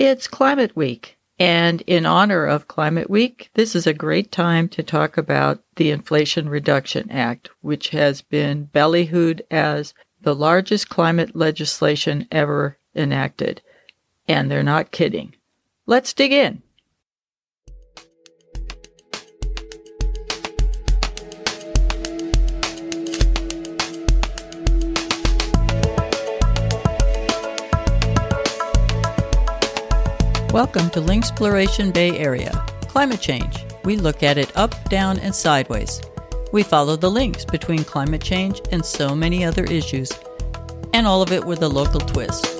It's Climate Week. And in honor of Climate Week, this is a great time to talk about the Inflation Reduction Act, which has been ballyhooed as the largest climate legislation ever enacted. And they're not kidding. Let's dig in. Welcome to Linksploration Bay Area. Climate change. We look at it up, down, and sideways. We follow the links between climate change and so many other issues, and all of it with a local twist.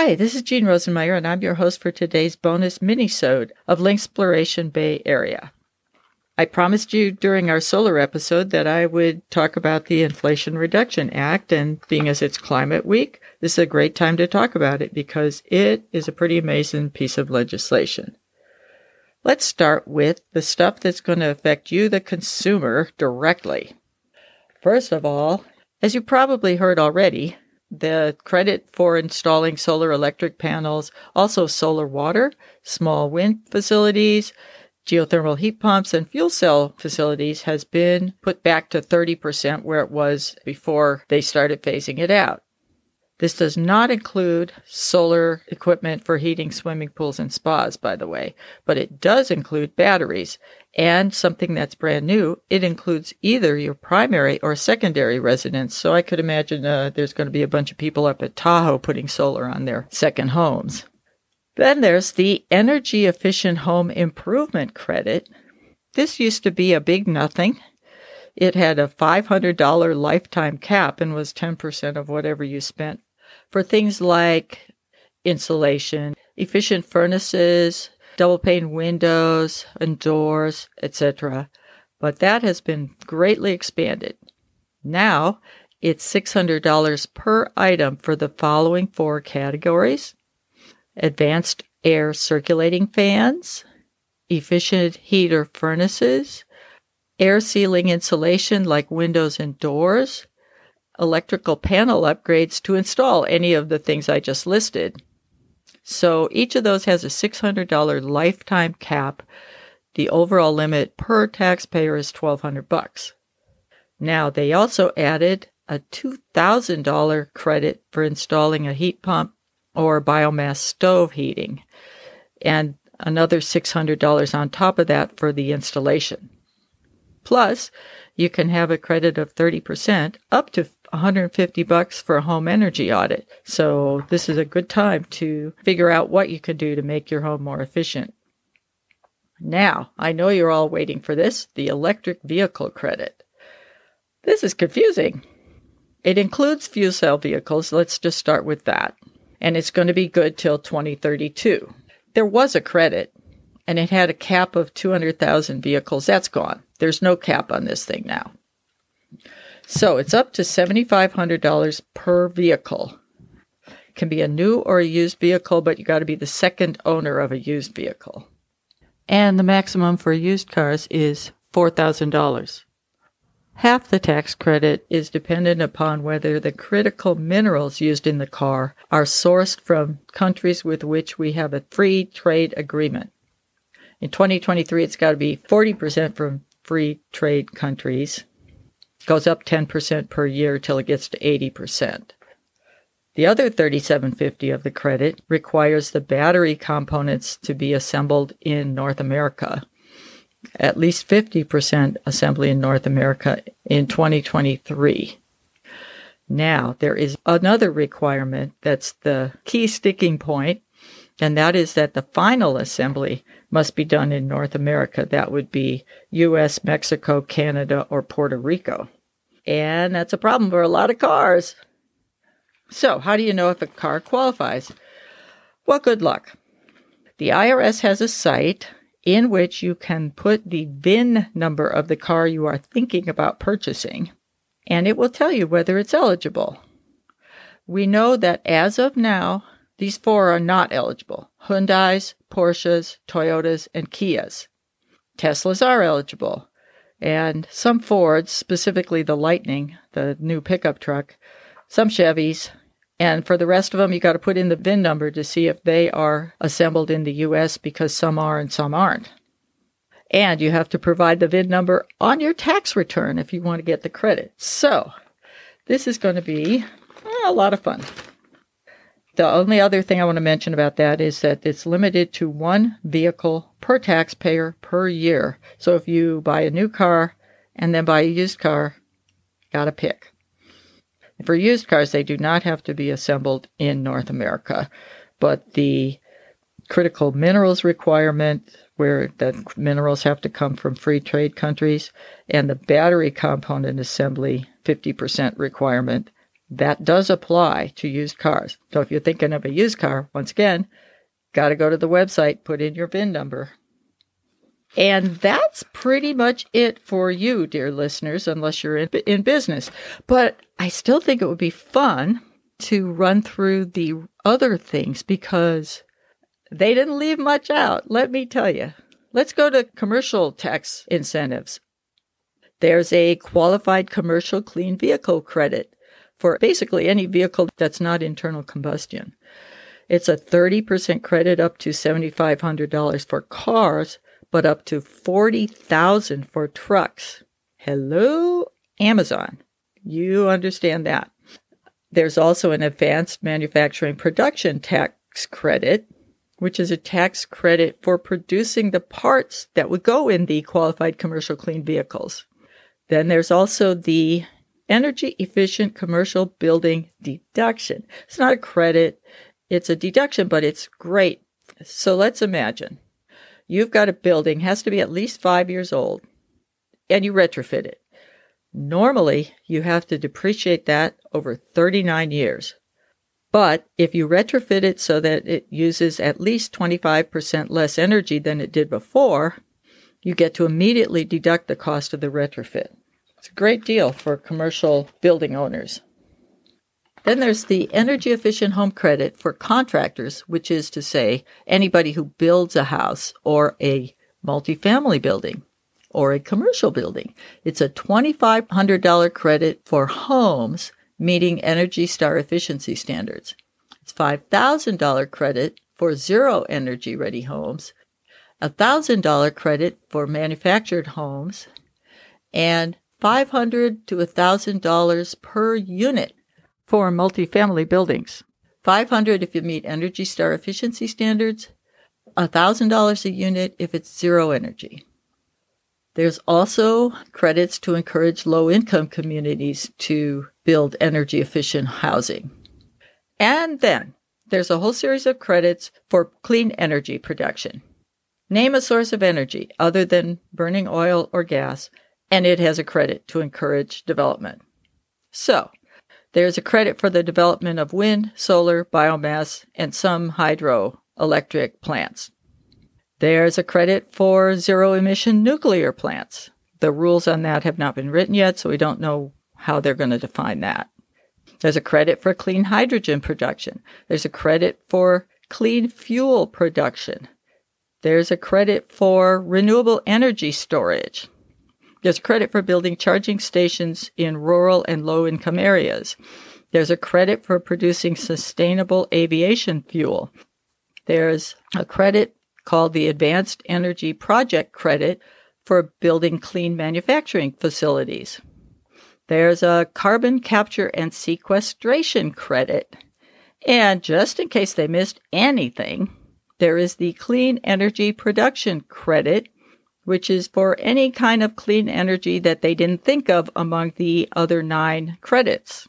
Hi, this is Jeanne Rosenmeyer, and I'm your host for today's bonus mini-sode of Linksploration Bay Area. I promised you during our solar episode that I would talk about the Inflation Reduction Act, and being as it's climate week, this is a great time to talk about it because it is a pretty amazing piece of legislation. Let's start with the stuff that's going to affect you, the consumer, directly. First of all, as you probably heard already, the credit for installing solar electric panels, also solar water, small wind facilities, geothermal heat pumps, and fuel cell facilities has been put back to 30% where it was before they started phasing it out. This does not include solar equipment for heating swimming pools and spas, by the way, but it does include batteries. And something that's brand new, it includes either your primary or secondary residence. So I could imagine uh, there's going to be a bunch of people up at Tahoe putting solar on their second homes. Then there's the Energy Efficient Home Improvement Credit. This used to be a big nothing. It had a $500 lifetime cap and was 10% of whatever you spent for things like insulation, efficient furnaces, double pane windows and doors, etc. But that has been greatly expanded. Now it's $600 per item for the following four categories advanced air circulating fans, efficient heater furnaces, air sealing insulation like windows and doors, electrical panel upgrades to install any of the things I just listed. So each of those has a $600 lifetime cap. The overall limit per taxpayer is 1200 bucks. Now they also added a $2,000 credit for installing a heat pump or biomass stove heating and another $600 on top of that for the installation. Plus, you can have a credit of 30% up to 150 bucks for a home energy audit. So this is a good time to figure out what you can do to make your home more efficient. Now, I know you're all waiting for this, the electric vehicle credit. This is confusing. It includes fuel cell vehicles. Let's just start with that. And it's going to be good till 2032. There was a credit and it had a cap of 200,000 vehicles. That's gone. There's no cap on this thing now. So it's up to $7,500 per vehicle. It can be a new or a used vehicle, but you got to be the second owner of a used vehicle. And the maximum for used cars is $4,000. Half the tax credit is dependent upon whether the critical minerals used in the car are sourced from countries with which we have a free trade agreement. In 2023, it's got to be 40% from free trade countries goes up 10% per year till it gets to 80%. The other 3750 of the credit requires the battery components to be assembled in North America. At least 50% assembly in North America in 2023. Now, there is another requirement that's the key sticking point, and that is that the final assembly must be done in North America. That would be US, Mexico, Canada, or Puerto Rico. And that's a problem for a lot of cars. So, how do you know if a car qualifies? Well, good luck. The IRS has a site in which you can put the VIN number of the car you are thinking about purchasing, and it will tell you whether it's eligible. We know that as of now, these four are not eligible Hyundais, Porsches, Toyotas, and Kias. Teslas are eligible. And some Fords, specifically the Lightning, the new pickup truck, some Chevys, and for the rest of them, you got to put in the VIN number to see if they are assembled in the US because some are and some aren't. And you have to provide the VIN number on your tax return if you want to get the credit. So this is going to be eh, a lot of fun. The only other thing I want to mention about that is that it's limited to one vehicle per taxpayer per year. So if you buy a new car and then buy a used car, got to pick. For used cars, they do not have to be assembled in North America, but the critical minerals requirement, where the minerals have to come from free trade countries, and the battery component assembly 50% requirement, that does apply to used cars. So if you're thinking of a used car, once again, got to go to the website, put in your VIN number, and that's pretty much it for you, dear listeners, unless you're in, in business. But I still think it would be fun to run through the other things because they didn't leave much out, let me tell you. Let's go to commercial tax incentives. There's a qualified commercial clean vehicle credit for basically any vehicle that's not internal combustion. It's a 30% credit up to $7,500 for cars but up to 40,000 for trucks. Hello, Amazon. You understand that. There's also an advanced manufacturing production tax credit, which is a tax credit for producing the parts that would go in the qualified commercial clean vehicles. Then there's also the energy efficient commercial building deduction. It's not a credit, it's a deduction, but it's great. So let's imagine You've got a building, has to be at least five years old, and you retrofit it. Normally, you have to depreciate that over 39 years. But if you retrofit it so that it uses at least 25% less energy than it did before, you get to immediately deduct the cost of the retrofit. It's a great deal for commercial building owners. Then there's the energy efficient home credit for contractors, which is to say anybody who builds a house or a multifamily building or a commercial building. It's a $2,500 credit for homes meeting Energy Star efficiency standards. It's $5,000 credit for zero energy ready homes, a $1,000 credit for manufactured homes, and 500 to $1,000 per unit for multifamily buildings. 500 if you meet Energy Star efficiency standards, $1,000 a unit if it's zero energy. There's also credits to encourage low income communities to build energy efficient housing. And then there's a whole series of credits for clean energy production. Name a source of energy other than burning oil or gas, and it has a credit to encourage development. So, there's a credit for the development of wind, solar, biomass, and some hydroelectric plants. There's a credit for zero emission nuclear plants. The rules on that have not been written yet, so we don't know how they're going to define that. There's a credit for clean hydrogen production. There's a credit for clean fuel production. There's a credit for renewable energy storage. There's credit for building charging stations in rural and low income areas. There's a credit for producing sustainable aviation fuel. There's a credit called the Advanced Energy Project Credit for building clean manufacturing facilities. There's a carbon capture and sequestration credit. And just in case they missed anything, there is the Clean Energy Production Credit which is for any kind of clean energy that they didn't think of among the other nine credits.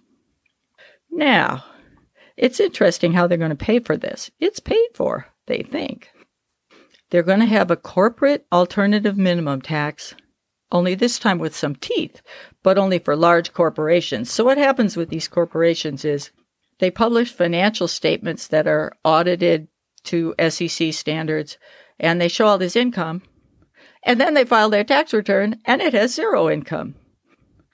Now, it's interesting how they're going to pay for this. It's paid for, they think. They're going to have a corporate alternative minimum tax, only this time with some teeth, but only for large corporations. So, what happens with these corporations is they publish financial statements that are audited to SEC standards and they show all this income and then they file their tax return and it has zero income.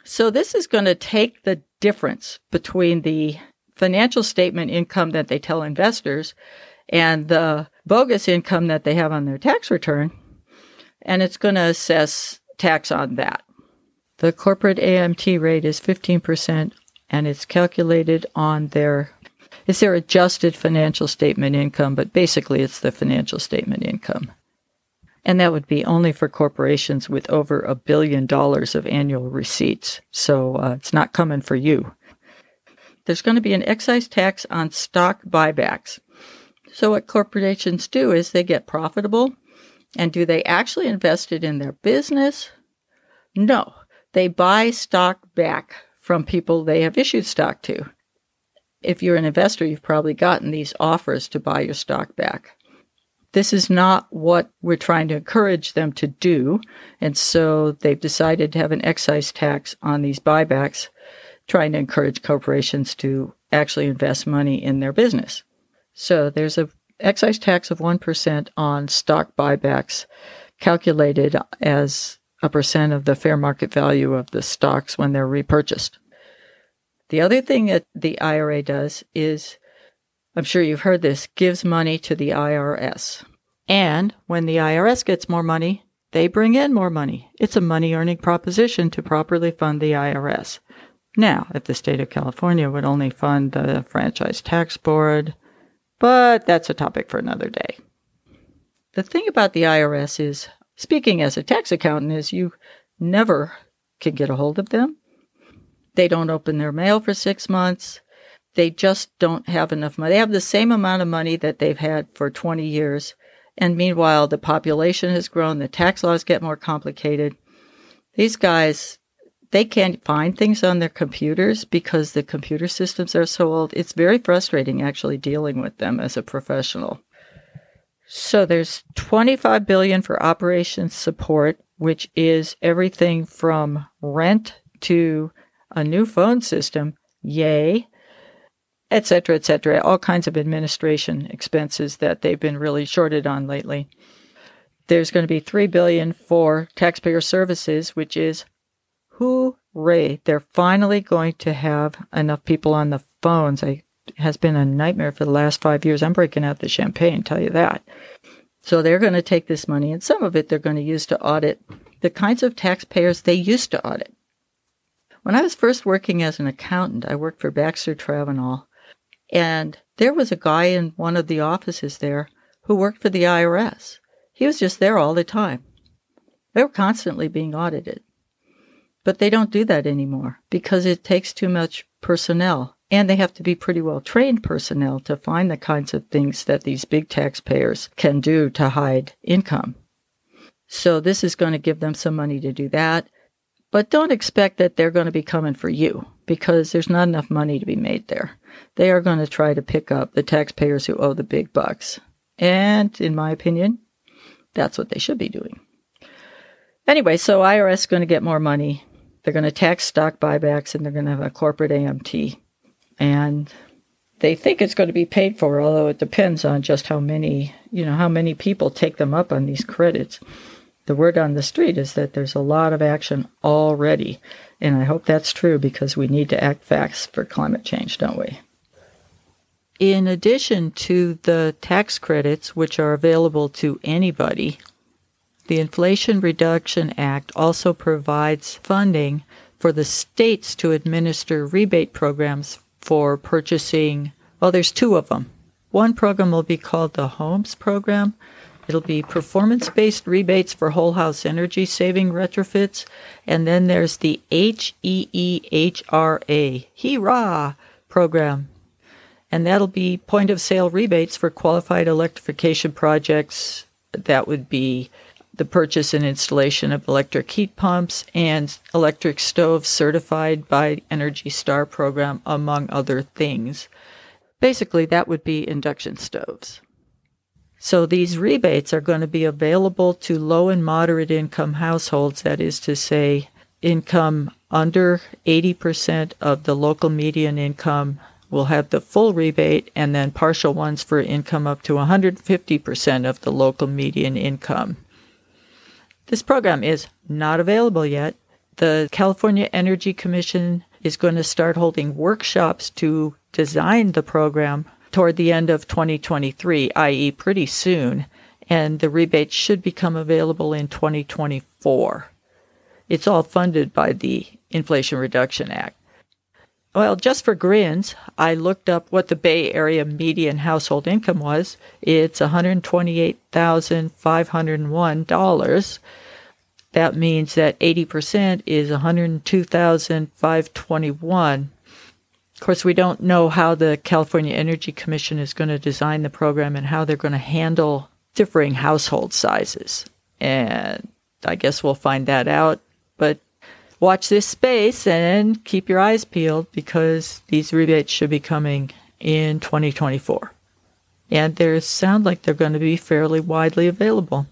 So this is going to take the difference between the financial statement income that they tell investors and the bogus income that they have on their tax return. and it's going to assess tax on that. The corporate AMT rate is 15% and it's calculated on their it's their adjusted financial statement income, but basically it's the financial statement income. And that would be only for corporations with over a billion dollars of annual receipts. So uh, it's not coming for you. There's going to be an excise tax on stock buybacks. So what corporations do is they get profitable. And do they actually invest it in their business? No. They buy stock back from people they have issued stock to. If you're an investor, you've probably gotten these offers to buy your stock back. This is not what we're trying to encourage them to do. And so they've decided to have an excise tax on these buybacks, trying to encourage corporations to actually invest money in their business. So there's a excise tax of 1% on stock buybacks calculated as a percent of the fair market value of the stocks when they're repurchased. The other thing that the IRA does is, I'm sure you've heard this, gives money to the IRS. And when the IRS gets more money, they bring in more money. It's a money earning proposition to properly fund the IRS. Now, if the state of California would only fund the franchise tax board, but that's a topic for another day. The thing about the IRS is speaking as a tax accountant is you never can get a hold of them. They don't open their mail for six months. They just don't have enough money. They have the same amount of money that they've had for 20 years. And meanwhile, the population has grown. The tax laws get more complicated. These guys, they can't find things on their computers because the computer systems are so old. It's very frustrating actually dealing with them as a professional. So there's 25 billion for operations support, which is everything from rent to a new phone system, yay, etc., etc., all kinds of administration expenses that they've been really shorted on lately. There's going to be 3 billion for taxpayer services, which is hooray. They're finally going to have enough people on the phones. I has been a nightmare for the last five years. I'm breaking out the champagne, tell you that. So they're going to take this money, and some of it they're going to use to audit the kinds of taxpayers they used to audit. When I was first working as an accountant, I worked for Baxter Travenol, and there was a guy in one of the offices there who worked for the IRS. He was just there all the time. They were constantly being audited. But they don't do that anymore because it takes too much personnel and they have to be pretty well trained personnel to find the kinds of things that these big taxpayers can do to hide income. So this is going to give them some money to do that. But don't expect that they're going to be coming for you because there's not enough money to be made there. They are going to try to pick up the taxpayers who owe the big bucks. And in my opinion, that's what they should be doing. Anyway, so IRS is going to get more money. They're going to tax stock buybacks and they're going to have a corporate AMT and they think it's going to be paid for, although it depends on just how many, you know, how many people take them up on these credits. The word on the street is that there's a lot of action already, and I hope that's true because we need to act fast for climate change, don't we? In addition to the tax credits, which are available to anybody, the Inflation Reduction Act also provides funding for the states to administer rebate programs for purchasing, well, there's two of them. One program will be called the HOMES program. It'll be performance based rebates for whole house energy saving retrofits. And then there's the HEEHRA, HERA program. And that'll be point of sale rebates for qualified electrification projects. That would be the purchase and installation of electric heat pumps and electric stoves certified by Energy Star program, among other things. Basically, that would be induction stoves. So these rebates are going to be available to low and moderate income households, that is to say, income under 80% of the local median income will have the full rebate and then partial ones for income up to 150% of the local median income. This program is not available yet. The California Energy Commission is going to start holding workshops to design the program toward the end of 2023, i.e., pretty soon. and the rebate should become available in 2024. It's all funded by the Inflation Reduction Act. Well, just for grins, I looked up what the Bay Area median household income was. It's $128,501. That means that 80% is 102,521. Of course, we don't know how the California Energy Commission is going to design the program and how they're going to handle differing household sizes. And I guess we'll find that out. But watch this space and keep your eyes peeled because these rebates should be coming in 2024. And they sound like they're going to be fairly widely available.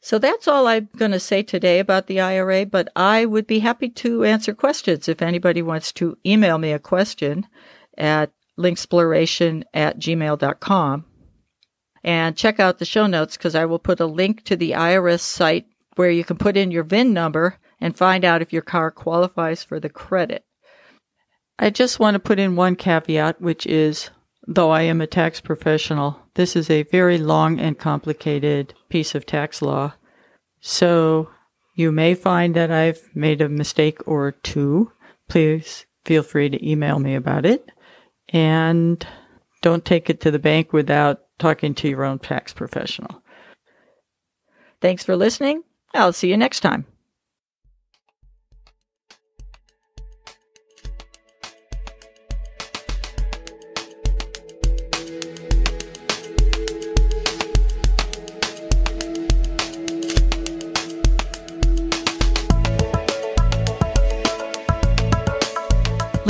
So that's all I'm going to say today about the IRA, but I would be happy to answer questions if anybody wants to email me a question at linksploration at gmail.com. And check out the show notes because I will put a link to the IRS site where you can put in your VIN number and find out if your car qualifies for the credit. I just want to put in one caveat, which is though I am a tax professional, this is a very long and complicated piece of tax law. So you may find that I've made a mistake or two. Please feel free to email me about it. And don't take it to the bank without talking to your own tax professional. Thanks for listening. I'll see you next time.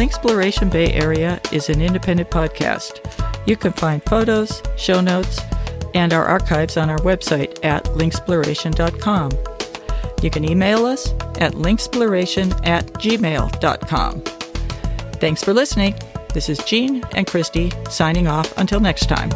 Linksploration Bay Area is an independent podcast. You can find photos, show notes, and our archives on our website at linksploration.com. You can email us at linksploration at gmail.com. Thanks for listening. This is Jeanne and Christy signing off until next time.